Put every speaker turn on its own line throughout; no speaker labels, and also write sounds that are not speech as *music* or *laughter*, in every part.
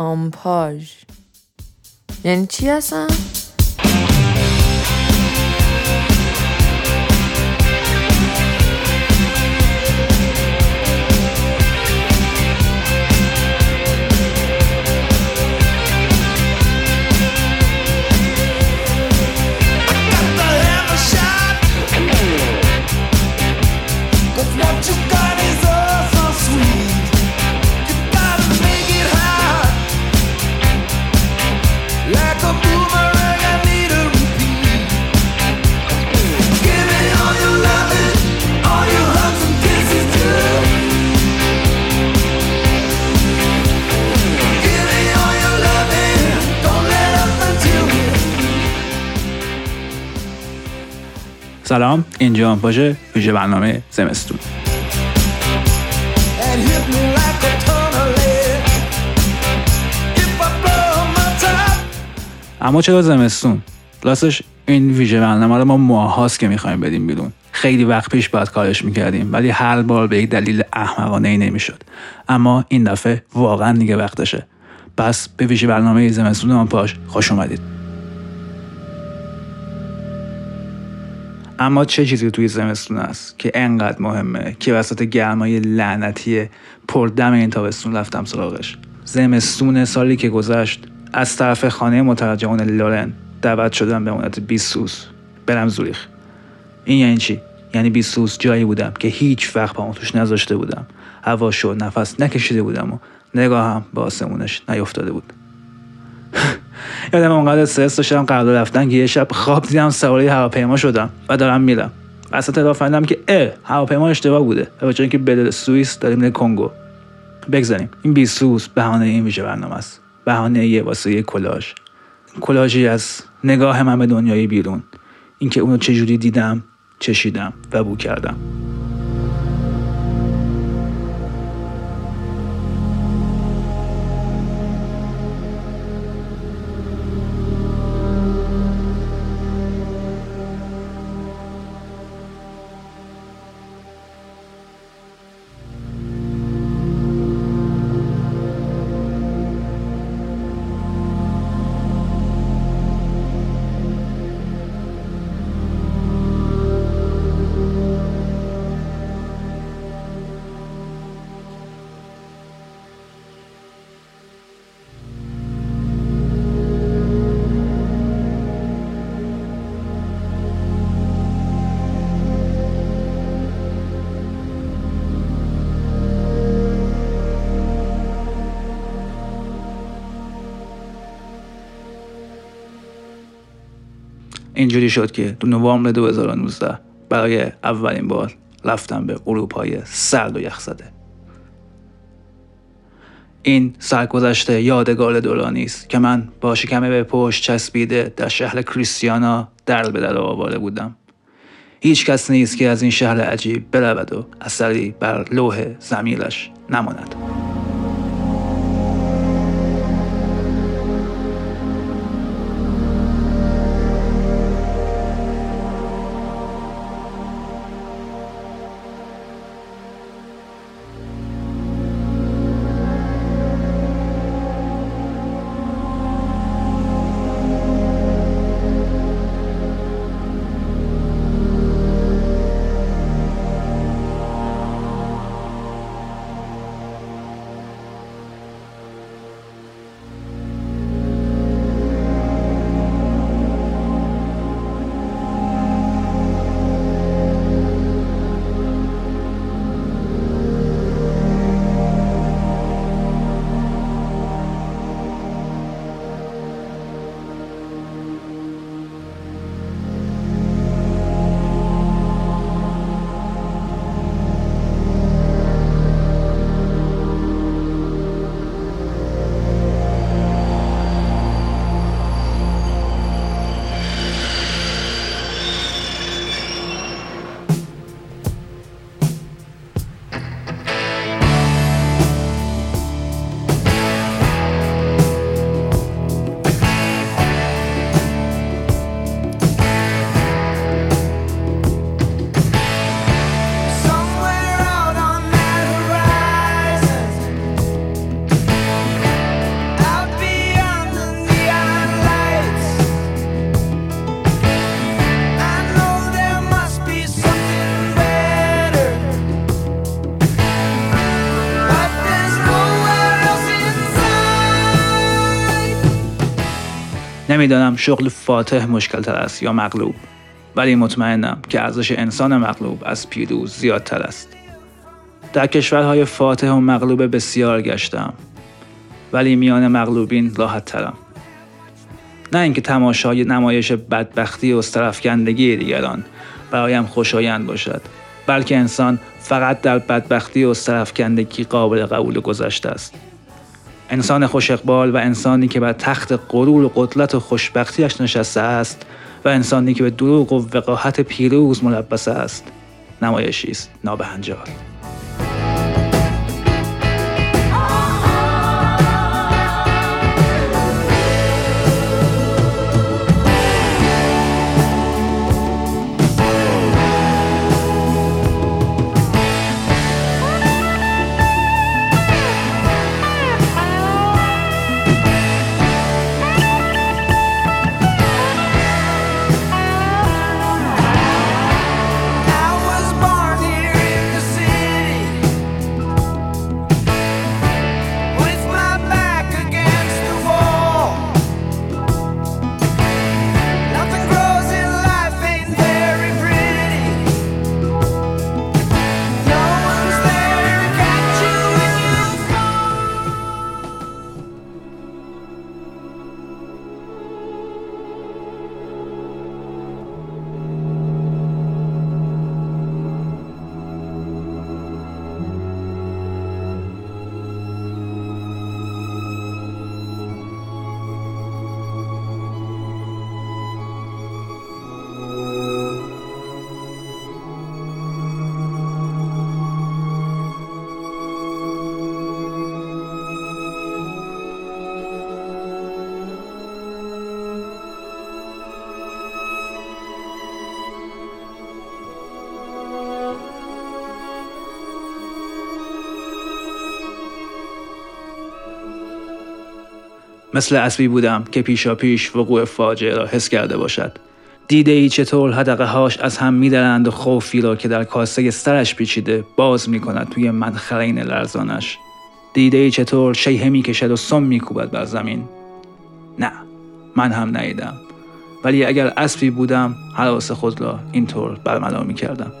آمپاژ یعنی چی هستن؟
سلام. اینجا باشه ویژه برنامه زمستون. اما چرا زمستون؟ راستش این ویژه برنامه رو ما ماهاست که می‌خوایم بدیم بیرون. خیلی وقت پیش باید کارش می‌کردیم ولی هر بار به یک دلیل احمقانه ای نمی‌شد. اما این دفعه واقعا دیگه وقتشه. پس به ویژه برنامه زمستون آن پاش خوش اومدید. اما چه چیزی توی زمستون است که انقدر مهمه که وسط گرمای لعنتی پردم این تابستون رفتم سراغش؟ زمستون سالی که گذشت از طرف خانه مترجمان لورن دعوت شدم به مدت 20 سوز برم زوریخ. این یعنی چی؟ یعنی 20 سوز جایی بودم که هیچ وقت پامو توش نذاشته بودم. هوا شد نفس نکشیده بودم و نگاهم به آسمونش نیفتاده بود. *laughs* یادم اونقدر استرس داشتم قبل رفتن که یه شب خواب دیدم سواری هواپیما شدم و دارم میرم. وسط راه فهمیدم که اه هواپیما اشتباه بوده و به که به سوئیس داریم میره کنگو. بگذاریم. این بی سوز بهانه این ویژه برنامه است. بهانه یه واسه یه کلاژ. کلاژی از نگاه من به دنیای بیرون. اینکه اونو چجوری دیدم چشیدم و بو کردم. اینجوری شد که دو نوامبر 2019 برای اولین بار رفتم به اروپای سرد و یخزده. این سرگذشته یادگار دورانی است که من با شکمه به پشت چسبیده در شهر کریستیانا در به در آواره بودم. هیچ کس نیست که از این شهر عجیب برود و اثری بر لوح زمیرش نماند. نمی‌دانم شغل فاتح مشکل تر است یا مغلوب ولی مطمئنم که ارزش انسان مغلوب از پیروز زیادتر است. در کشورهای فاتح و مغلوب بسیار گشتم ولی میان مغلوبین راحت ترم نه اینکه تماشای نمایش بدبختی و سرفکندگی دیگران برایم خوشایند باشد بلکه انسان فقط در بدبختی و سرفکندگی قابل قبول گذشته است. انسان خوش اقبال و انسانی که بر تخت غرور و قدرت و خوشبختیش نشسته است و انسانی که به دروغ و وقاحت پیروز ملبس است. نمایشی است. نابهنجار. مثل اسبی بودم که پیشا پیش وقوع فاجعه را حس کرده باشد. دیده ای چطور حدقه هاش از هم میدرند و خوفی را که در کاسه سرش پیچیده باز می کند توی مدخرین لرزانش. دیده ای چطور شیهه می کشد و سم می کوبد بر زمین. نه من هم نیدم ولی اگر اسبی بودم حراس خود را اینطور برملا می کردم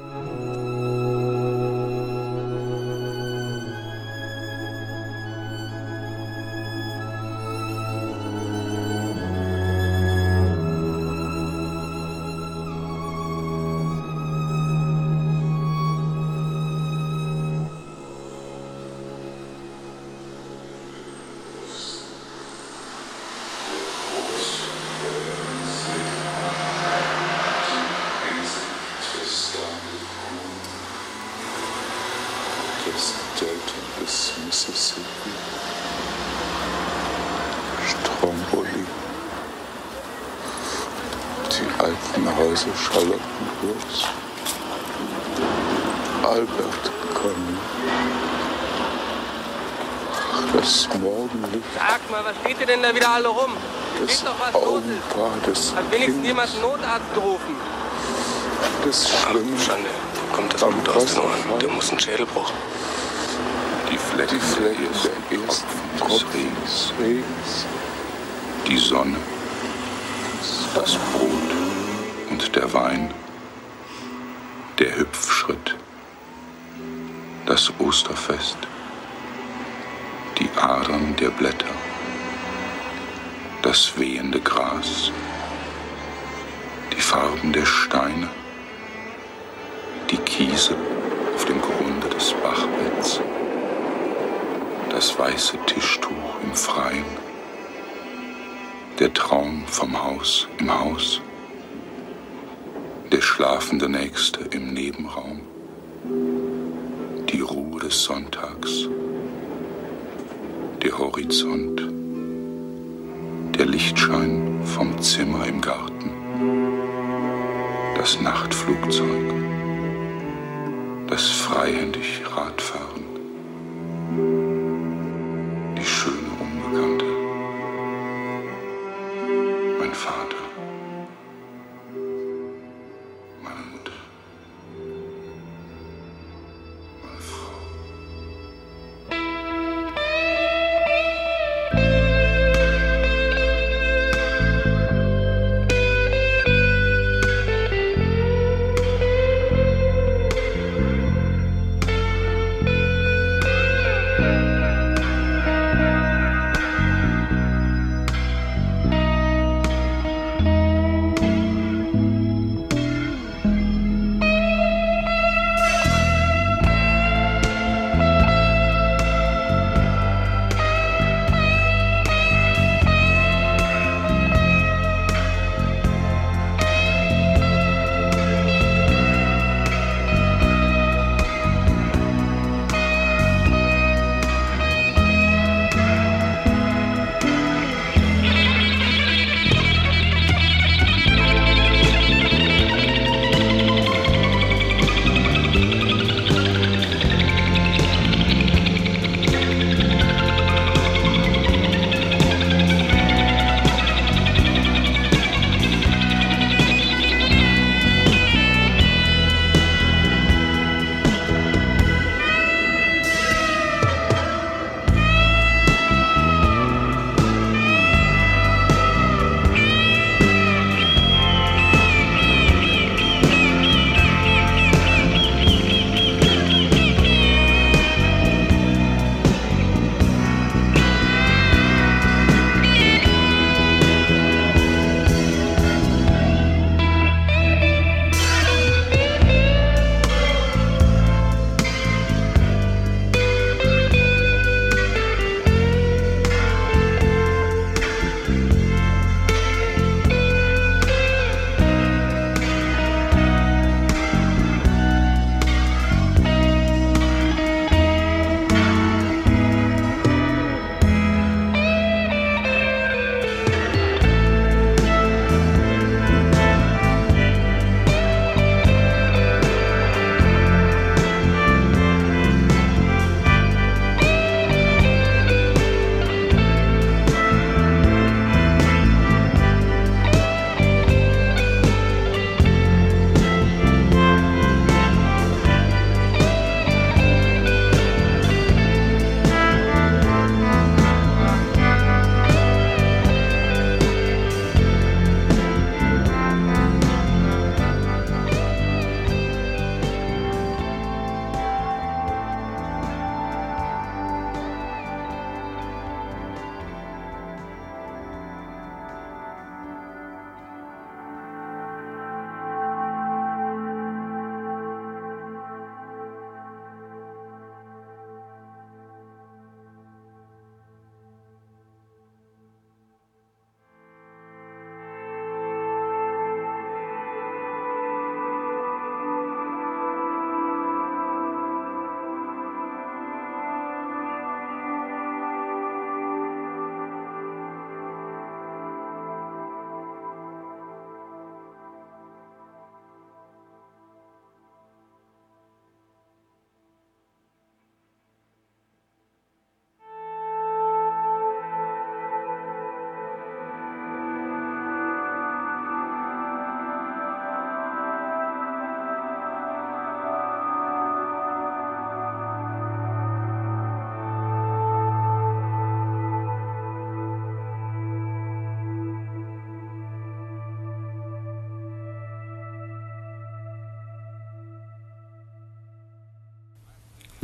das Morgenlicht,
Sag mal, was steht ihr denn da wieder alle rum?
das
Steht doch was.
Augenpaar des
Hat wenigstens jemand einen Notarzt gerufen.
das
Ach,
Schwimmen,
Schande. Kommt das Blut aus den Ohren? Der muss einen Schädelbruch.
die Flecken, die Flecken der ersten Regens,
Die Sonne, das Brot und der Wein, der Hüpfschritt, das Osterfest, Adern der Blätter, das wehende Gras, die Farben der Steine, die Kiese auf dem Grunde des Bachbetts, das weiße Tischtuch im Freien, der Traum vom Haus im Haus, der schlafende Nächste im Nebenraum, die Ruhe des Sonntags, der Horizont, der Lichtschein vom Zimmer im Garten, das Nachtflugzeug, das freihändig Radfahren,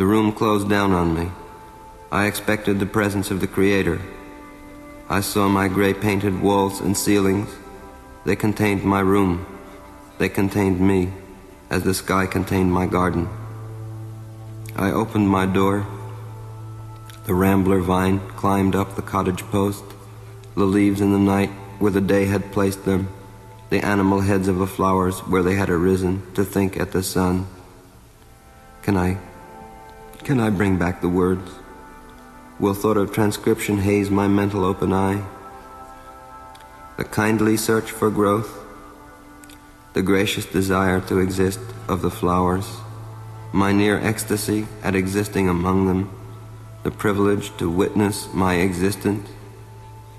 The room closed down on me. I expected the presence of the Creator. I saw my gray painted walls and ceilings. They contained my room. They contained me, as the sky contained my garden. I opened my door. The rambler vine climbed up the cottage post. The leaves in the night where the day had placed them. The animal heads of the flowers where they had arisen to think at the sun. Can I can I bring back the words? Will thought of transcription haze my mental open eye? The kindly search for growth, the gracious desire to exist of the flowers, my near ecstasy at existing among them, the privilege to witness my existence.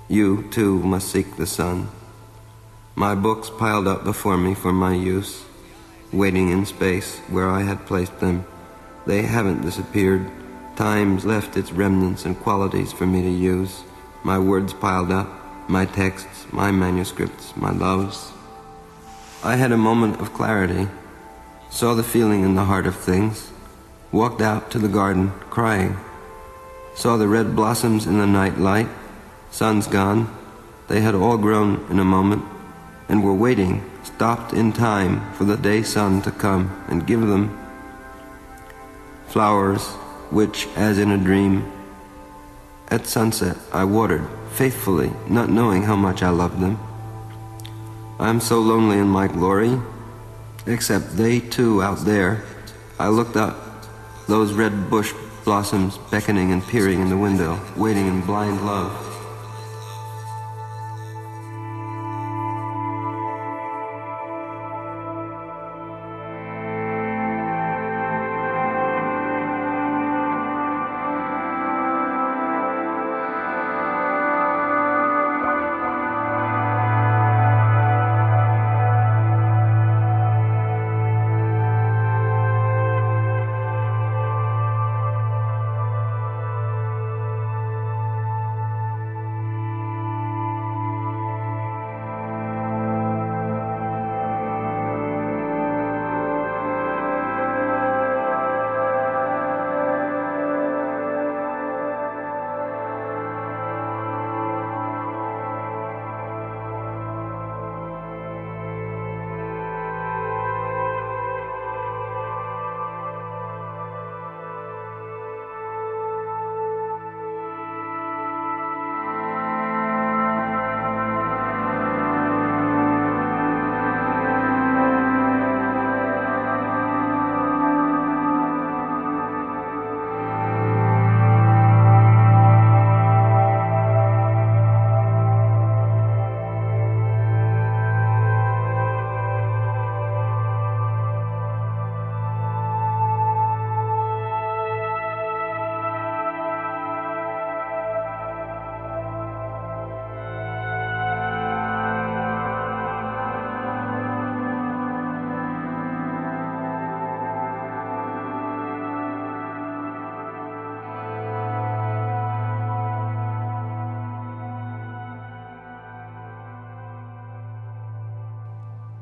You, too, must seek the sun. My books piled up before me for my use, waiting in space where I had placed them. They haven't disappeared. Time's left its remnants and qualities for me to use. My words piled up, my texts, my manuscripts, my loves. I had a moment of clarity, saw the feeling in the heart of things, walked out to the garden crying, saw the red blossoms in the night light, sun's gone. They had all grown in a moment and were waiting, stopped in time for the day sun to come and give them flowers which, as in a dream, at sunset I watered faithfully, not knowing how much I loved them. I am so lonely in my glory, except they too out there. I looked up, those red bush blossoms beckoning and peering in the window, waiting in blind love.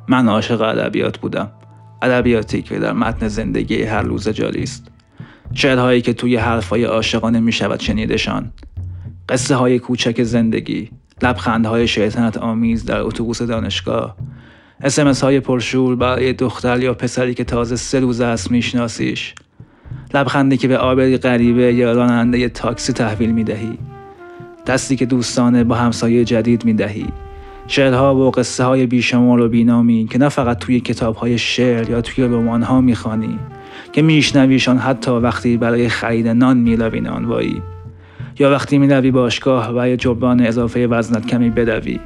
من عاشق ادبیات بودم. ادبیاتی که در متن زندگی هر روز جالی است. شعرهایی که توی حرفهای عاشقانه می شود شنیدشان قصه های کوچک زندگی لبخندهای شیطنت آمیز در اتوبوس دانشگاه. اسمس های پرشور برای دختر یا پسری که تازه سه روز است میشناسیش. لبخندی که به آبری غریبه یا راننده تاکسی تحویل می دهی دستی که دوستانه با همسایه جدید می دهی شعرها و قصه های بیشمار و بینامی که نه فقط توی کتاب های شعر یا توی رمان ها می‌خوانی که میشنویشان حتی وقتی برای خرید نان می‌روی نانوایی یا وقتی می‌روی باشگاه و یه جبران اضافه وزنت کمی بدوی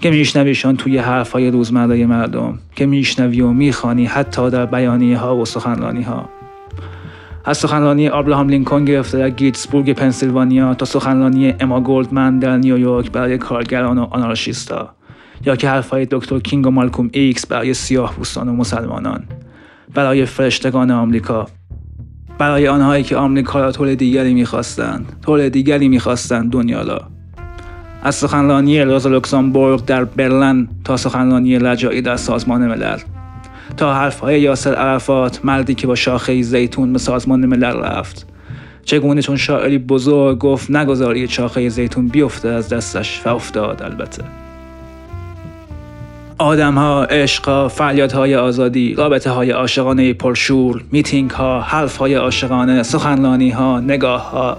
که میشنویشان توی حرف های روزمره مردم که میشنوی و می‌خوانی حتی در بیانیه ها و سخنرانی ها از سخنرانی آبراهام لینکن گرفته در گیتسبورگ پنسیلوانیا تا سخنرانی اما گولدمن در نیویورک برای کارگران و آنارشیستا یا که حرفهای دکتر کینگ و مالکوم ایکس برای سیاه پوستان و مسلمانان. برای فرشتگان آمریکا. برای آنهایی که آمریکا را طور دیگری می‌خواستند. طور دیگری می‌خواستند دنیا را از سخنرانی روزا لوکسامبورگ در برلن تا سخنرانی رجایی در سازمان ملل. تا حرفهای یاسر عرفات مردی که با شاخه زیتون به سازمان ملل رفت. چگونه چون شاعری بزرگ گفت نگذاری شاخه زیتون بیفته از دستش و افتاد البته. آدم ها، عشق ها، فعالیت های آزادی، رابطه های عاشقانه پرشور، میتینگ ها، حرف های عاشقانه، سخنرانی ها، نگاه ها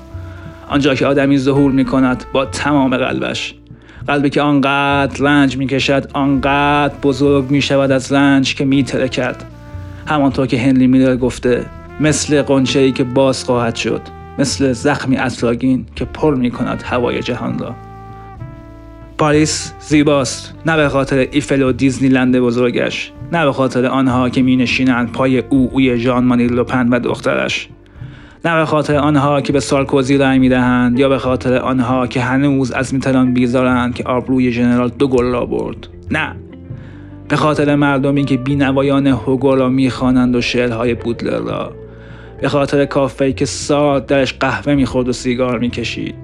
آنجا که آدمی ظهور می کند با تمام قلبش. قلبی که آنقدر رنج می کشد آنقدر بزرگ می شود از رنج که می کرد همانطور که هنلی میلر گفته مثل قنچه ای که باز خواهد شد مثل زخمی اطراگین که پر می کند هوای جهان را. پاریس زیباست نه به خاطر ایفل و دیزنیلند بزرگش نه به خاطر آنها که می نشینند پای او اوی ژان ماری لوپن و دخترش. نه به خاطر آنها که به سارکوزی رأی می‌دهند یا به خاطر آنها که هنوز از میتران بیزارند که آبروی ژنرال دو گل را برد. نه. به خاطر مردمی که بینوایان هوگو را می‌خوانند و شعرهای بودلر را. به خاطر کافه‌ای که سارتر درش قهوه می‌خورد و سیگار می‌کشید.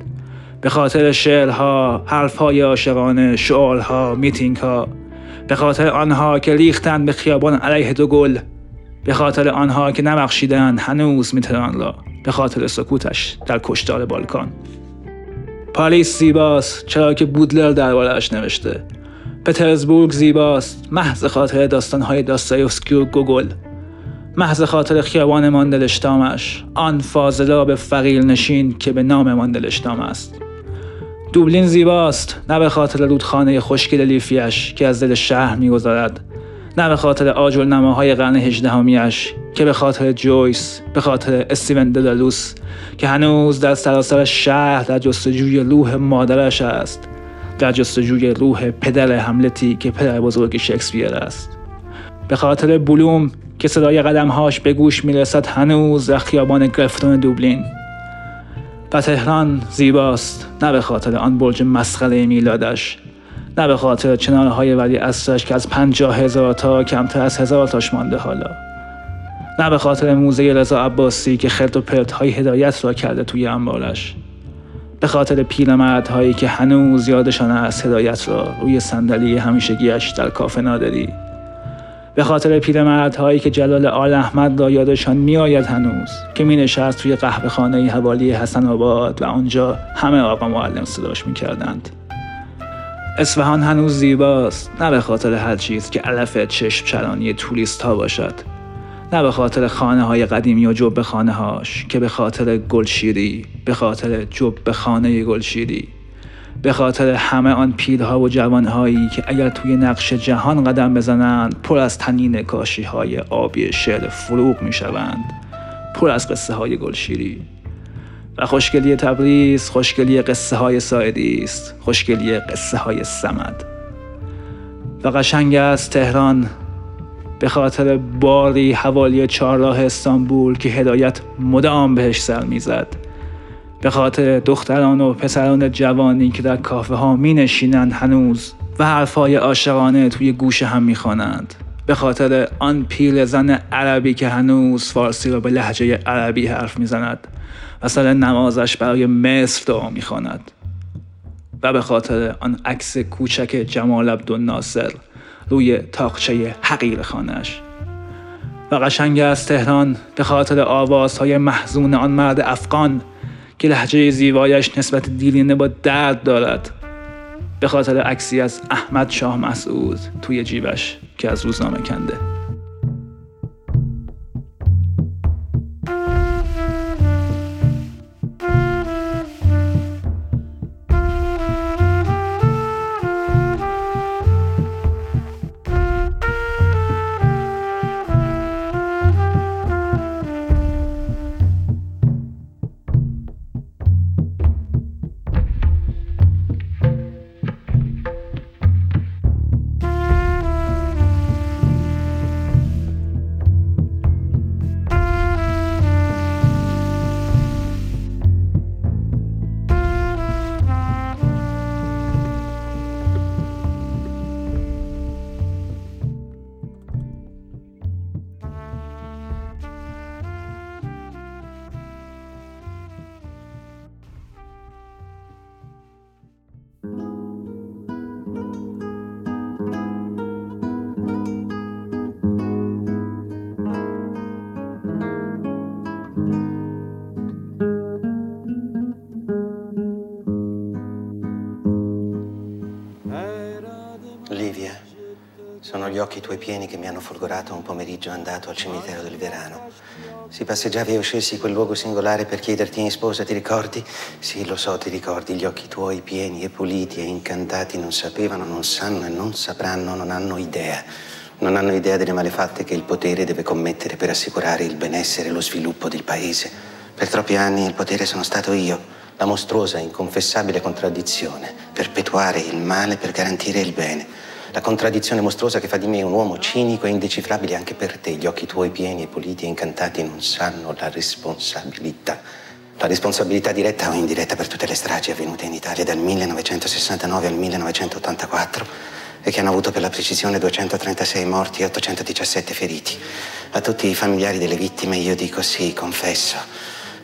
به خاطر شعرها حرفهای عاشقانه شعارها میتینگها. به خاطر آنها که ریختند به خیابان علیه دو گل. به خاطر آنها که نبخشیدند هنوز میتران را به خاطر سکوتش در کشتار بالکان. پاریس زیباست چرا که بودلر دربارهاش نوشته. پترزبورگ زیباست محض خاطر داستانهای داستایوفسکی و گوگول. محض خاطر خیابان ماندلشتامش آن فاضلاب فقیر نشین که به نام ماندلشتام است. دوبلین زیباست نه به خاطر رودخانه خشکی لیفیش که از دل شهر می‌گذارد نه به خاطر آجر نماهای قرن هجدهمیش که به خاطر جویس به خاطر استیون ددالوس که هنوز در سراسر شهر در جستجوی روح مادرش است در جستجوی روح پدر هملتی که پدر بزرگ شکسپیر است. به خاطر بلوم که صدای قدمهاش به گوش می‌رسد هنوز در خیابان گرفتون دوبلین. و تهران زیباست نه به خاطر آن برج مسخره میلادش. نه به خاطر چنانه های ولی اصرش که از پنجاه هزار تا کمتر از هزار تاش مانده حالا. نه به خاطر موزه رضا عباسی که خرد و پرت های هدایت را کرده توی انبارش. به خاطر هایی که هنوز یادشان از هدایت را روی صندلی همیشگیش در کافه نادری. به خاطر هایی که جلال آل احمد را یادشان میآید هنوز که می نشست توی قهوه خانه حوالی حسن آباد و آنجا همه آقا معلم صداش می اصفهان هنوز زیباست. نه به خاطر هر چیز که علف چشم چرانی توریست ها باشد. نه به خاطر خانه های قدیمی و جب خانه هاش که به خاطر گلشیری به خاطر جب خانه گلشیری. به خاطر همه آن پیلها و جوانهایی که اگر توی نقش جهان قدم بزنند پر از تنین کاشی های آبی شعر فروغ می شوند پر از قصه های گلشیری. خوشگلی تبریز خوشگلی قصه های سایدی است. خوشگلی قصه های سمد و قشنگ است تهران به خاطر باری حوالی چهارراه استانبول که هدایت مدام بهش سر می‌زد. به خاطر دختران و پسران جوانی که در کافه ها می نشینند هنوز و حرفهای عاشقانه توی گوش هم می خوانند. به خاطر آن پیل زن عربی که هنوز فارسی را به لحجه عربی حرف می‌زند. سر نمازش برای مصر دعا می‌خواند. و به خاطر آن عکس کوچک جمال عبدالناصر روی تاقچه حقیر خانهش و قشنگ است تهران به خاطر آوازهای محزون آن مرد افغان که لحجه زیبایش نسبت دیرینه با درد دارد. به خاطر عکسی از احمد شاه مسعود توی جیبش که از روزنامه کنده.
Gli occhi tuoi pieni che mi hanno folgorato un pomeriggio andato al cimitero del Verano. Si passeggiavi e uscissi quel luogo singolare per chiederti in sposa, ti ricordi? Sì, lo so, ti ricordi, gli occhi tuoi pieni e puliti e incantati non sapevano, non sanno e non sapranno, non hanno idea. Non hanno idea delle malefatte che il potere deve commettere per assicurare il benessere e lo sviluppo del paese. Per troppi anni il potere sono stato io, la mostruosa, inconfessabile contraddizione, perpetuare il male per garantire il bene. La contraddizione mostruosa che fa di me un uomo cinico e indecifrabile anche per te. Gli occhi tuoi pieni e puliti e incantati non sanno la responsabilità. La responsabilità diretta o indiretta per tutte le stragi avvenute in Italia dal 1969 al 1984 e che hanno avuto per la precisione 236 morti e 817 feriti. A tutti i familiari delle vittime io dico sì, confesso.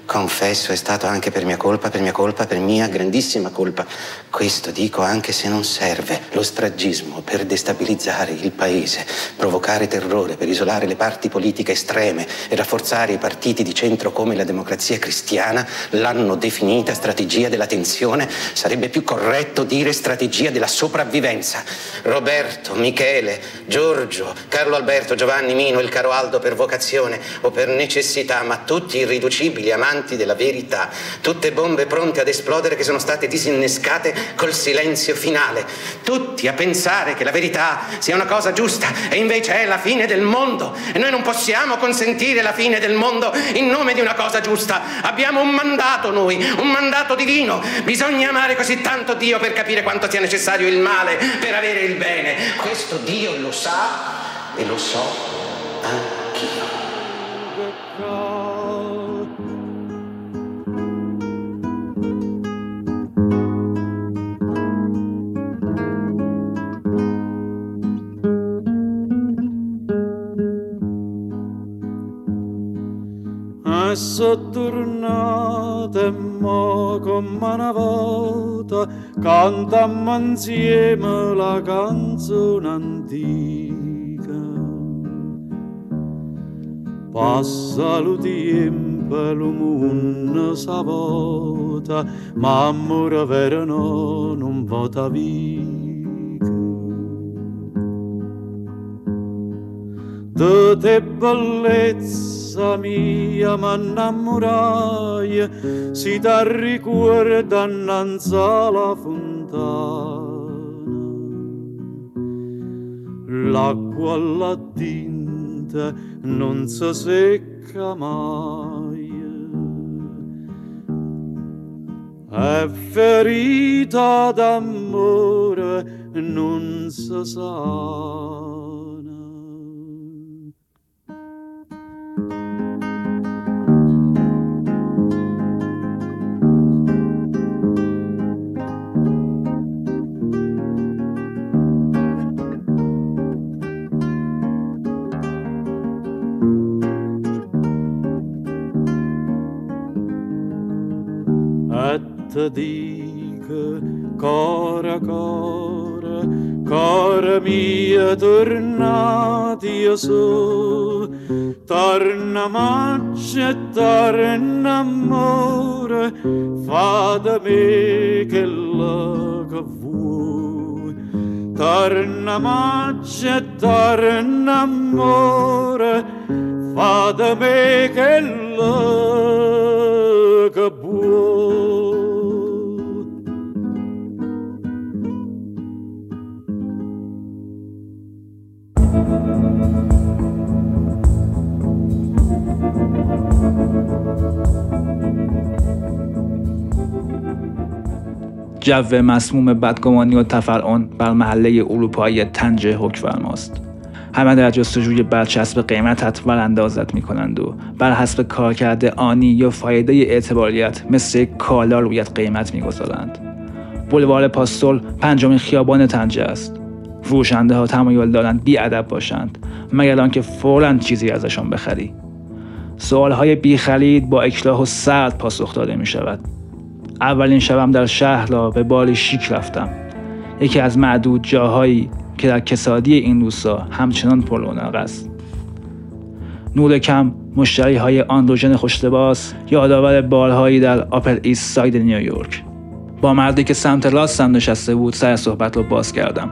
Confesso, è stato anche per mia colpa, per mia colpa, per mia grandissima colpa. Questo dico anche se non serve. Lo stragismo per destabilizzare il paese, provocare terrore, per isolare le parti politiche estreme e rafforzare i partiti di centro come la democrazia cristiana, l'hanno definita strategia della tensione. Sarebbe più corretto dire strategia della sopravvivenza. Roberto, Michele, Giorgio, Carlo Alberto, Giovanni Mino, il caro Aldo per vocazione o per necessità, ma tutti irriducibili amanti della verità, tutte bombe pronte ad esplodere che sono state disinnescate col silenzio finale, tutti a pensare che la verità sia una cosa giusta e invece è la fine del mondo e noi non possiamo consentire la fine del mondo in nome di una cosa giusta. Abbiamo un mandato noi, un mandato divino. Bisogna amare così tanto Dio per capire quanto sia necessario il male per avere il bene. Questo Dio lo sa e lo so anch'io.
E mo come una volta cantammo insieme la canzone antica. Passa lo tempo lo mondo s'avota, ma amore vero no, non vota via. De te bellezza mia m'innamorai, si t'arricorda innanzi alla fontana. L'acqua alla tinta non si secca mai. È ferita d'amore non si sa. Te dica, cora, cora, cora mia, tornati a su, torna e torna amore, fa da me che la che vuoi. Torna e torna amore, fa da me che la che vuoi.
جو مسموم بدگمانی و تفرعن بر محله اروپایی تنجه حکفرماست همه در جستجوی برچسب قیمتت وراندازت می کنند و بر حسب کارکرد آنی یا فایده اعتباریت مثل کالا رویت قیمت می‌گذارند. بلوار پاستول پنجمین خیابان تنجه است. فروشنده ها تمایل دارند بی ادب باشند مگر آنکه فورا چیزی ازشان بخری. سوال های بی خرید با اکلاه و سرد پاسخ داده می شود اولین شبم در شهر را به بالی شیک رفتم. یکی از معدود جاهایی که در کسادی این روزها همچنان پررونق است. نور کم مشتری های آندروژن خوشلباس یادآور بارهایی در Upper East Side نیویورک با مردی که سمت راستم نشسته بود سر صحبت رو باز کردم.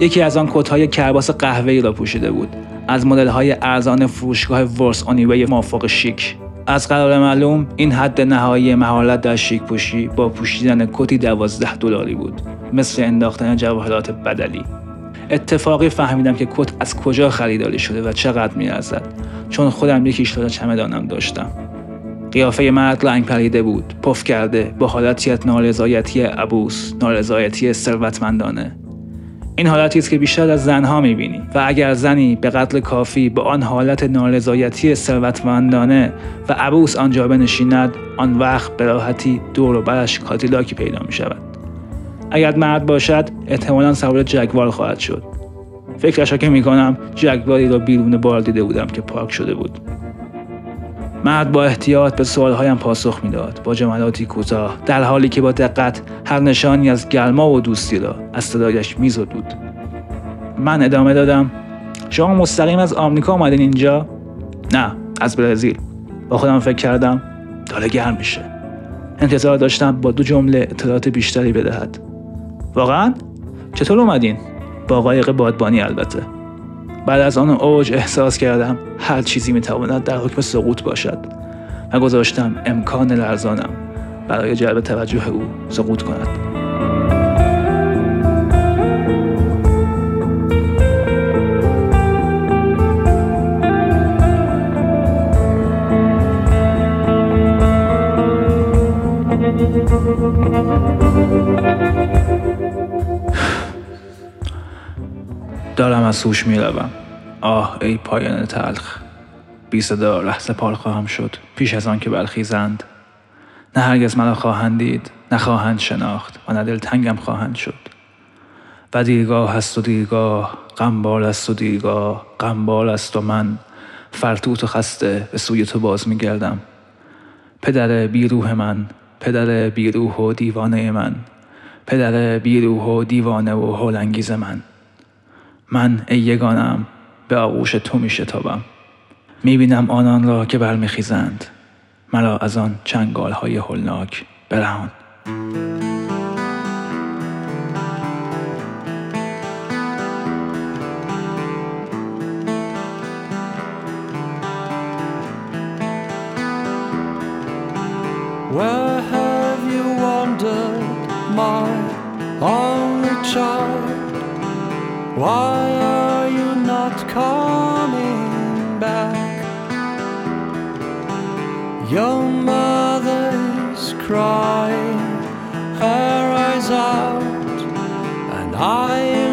یکی از آن کتهای کرباس قهوه‌ای را پوشیده بود. از مدل‌های ارزان فروشگاه ورس آنیوی موافق شیک. از قرار معلوم این حد نهایی مهارت در شیک پوشی با پوشیدن کتی دوازده دلاری بود مثل انداختن جواهرات بدلی. اتفاقی فهمیدم که کت از کجا خریداری شده و چقدر میارزد چون خودم یکیش را چمدانم داشتم. قیافه مرد رنگ پریده بود پف کرده با حالتی از نارضایتی عبوس نارضایتی ثروتمندانه. این حالتی است که بیشتر از زنها می‌بینی و اگر زنی به قدر کافی با آن حالت نارضایتی ثروتمندانه و عبوس آنجا بنشیند آن وقت به راحتی دور و برش کادیلاکی پیدا می شود اگر مرد باشد احتمالا سوار جگوار خواهد شد. فکرش که می‌کنم جگواری را بیرون بار دیده بودم که پارک شده بود. مرد با احتیاط به سوالهایم پاسخ می‌داد. با جملاتی کوتاه در حالی که با دقت هر نشانی از گلما و دوستی را از صدایش میزدود. من ادامه دادم. شما مستقیم از آمریکا آمدین اینجا؟ نه از برزیل. با خودم فکر کردم داره گرم میشه. انتظار داشتم با دو جمله اطلاعات بیشتری بدهد. واقعا؟ چطور اومدین؟ با قایق بادبانی البته. بعد از آن اوج احساس کردم هر چیزی می‌تواند در حکم سقوط باشد و گذاشتم امکان لرزانم برای جلب توجه او سقوط کند. دارم از سوش می‌روم. آه ای پایان تلخ. بی صدا لحظه پال خواهم شد. پیش از آن که برخیزند. نه هرگز مرا خواهند دید نه خواهند شناخت و نه دلتنگم خواهند شد. و دیرگاه است و دیرگاه غمبال است و دیرگاه غمبال است و من. فرتوت و خسته به سوی تو باز میگردم. پدر بیروح من پدر بیروح و دیوانه من. پدر بیروح و دیوانه و هولانگیز من. من ای یگانم به آغوش تو می شتابم می بینم آنان را که برمیخیزند. مرا از آن چنگال های هولناک برهان.
Where have you wandered, my only child? Why are you not coming back? Your mother's crying, her eyes out, and I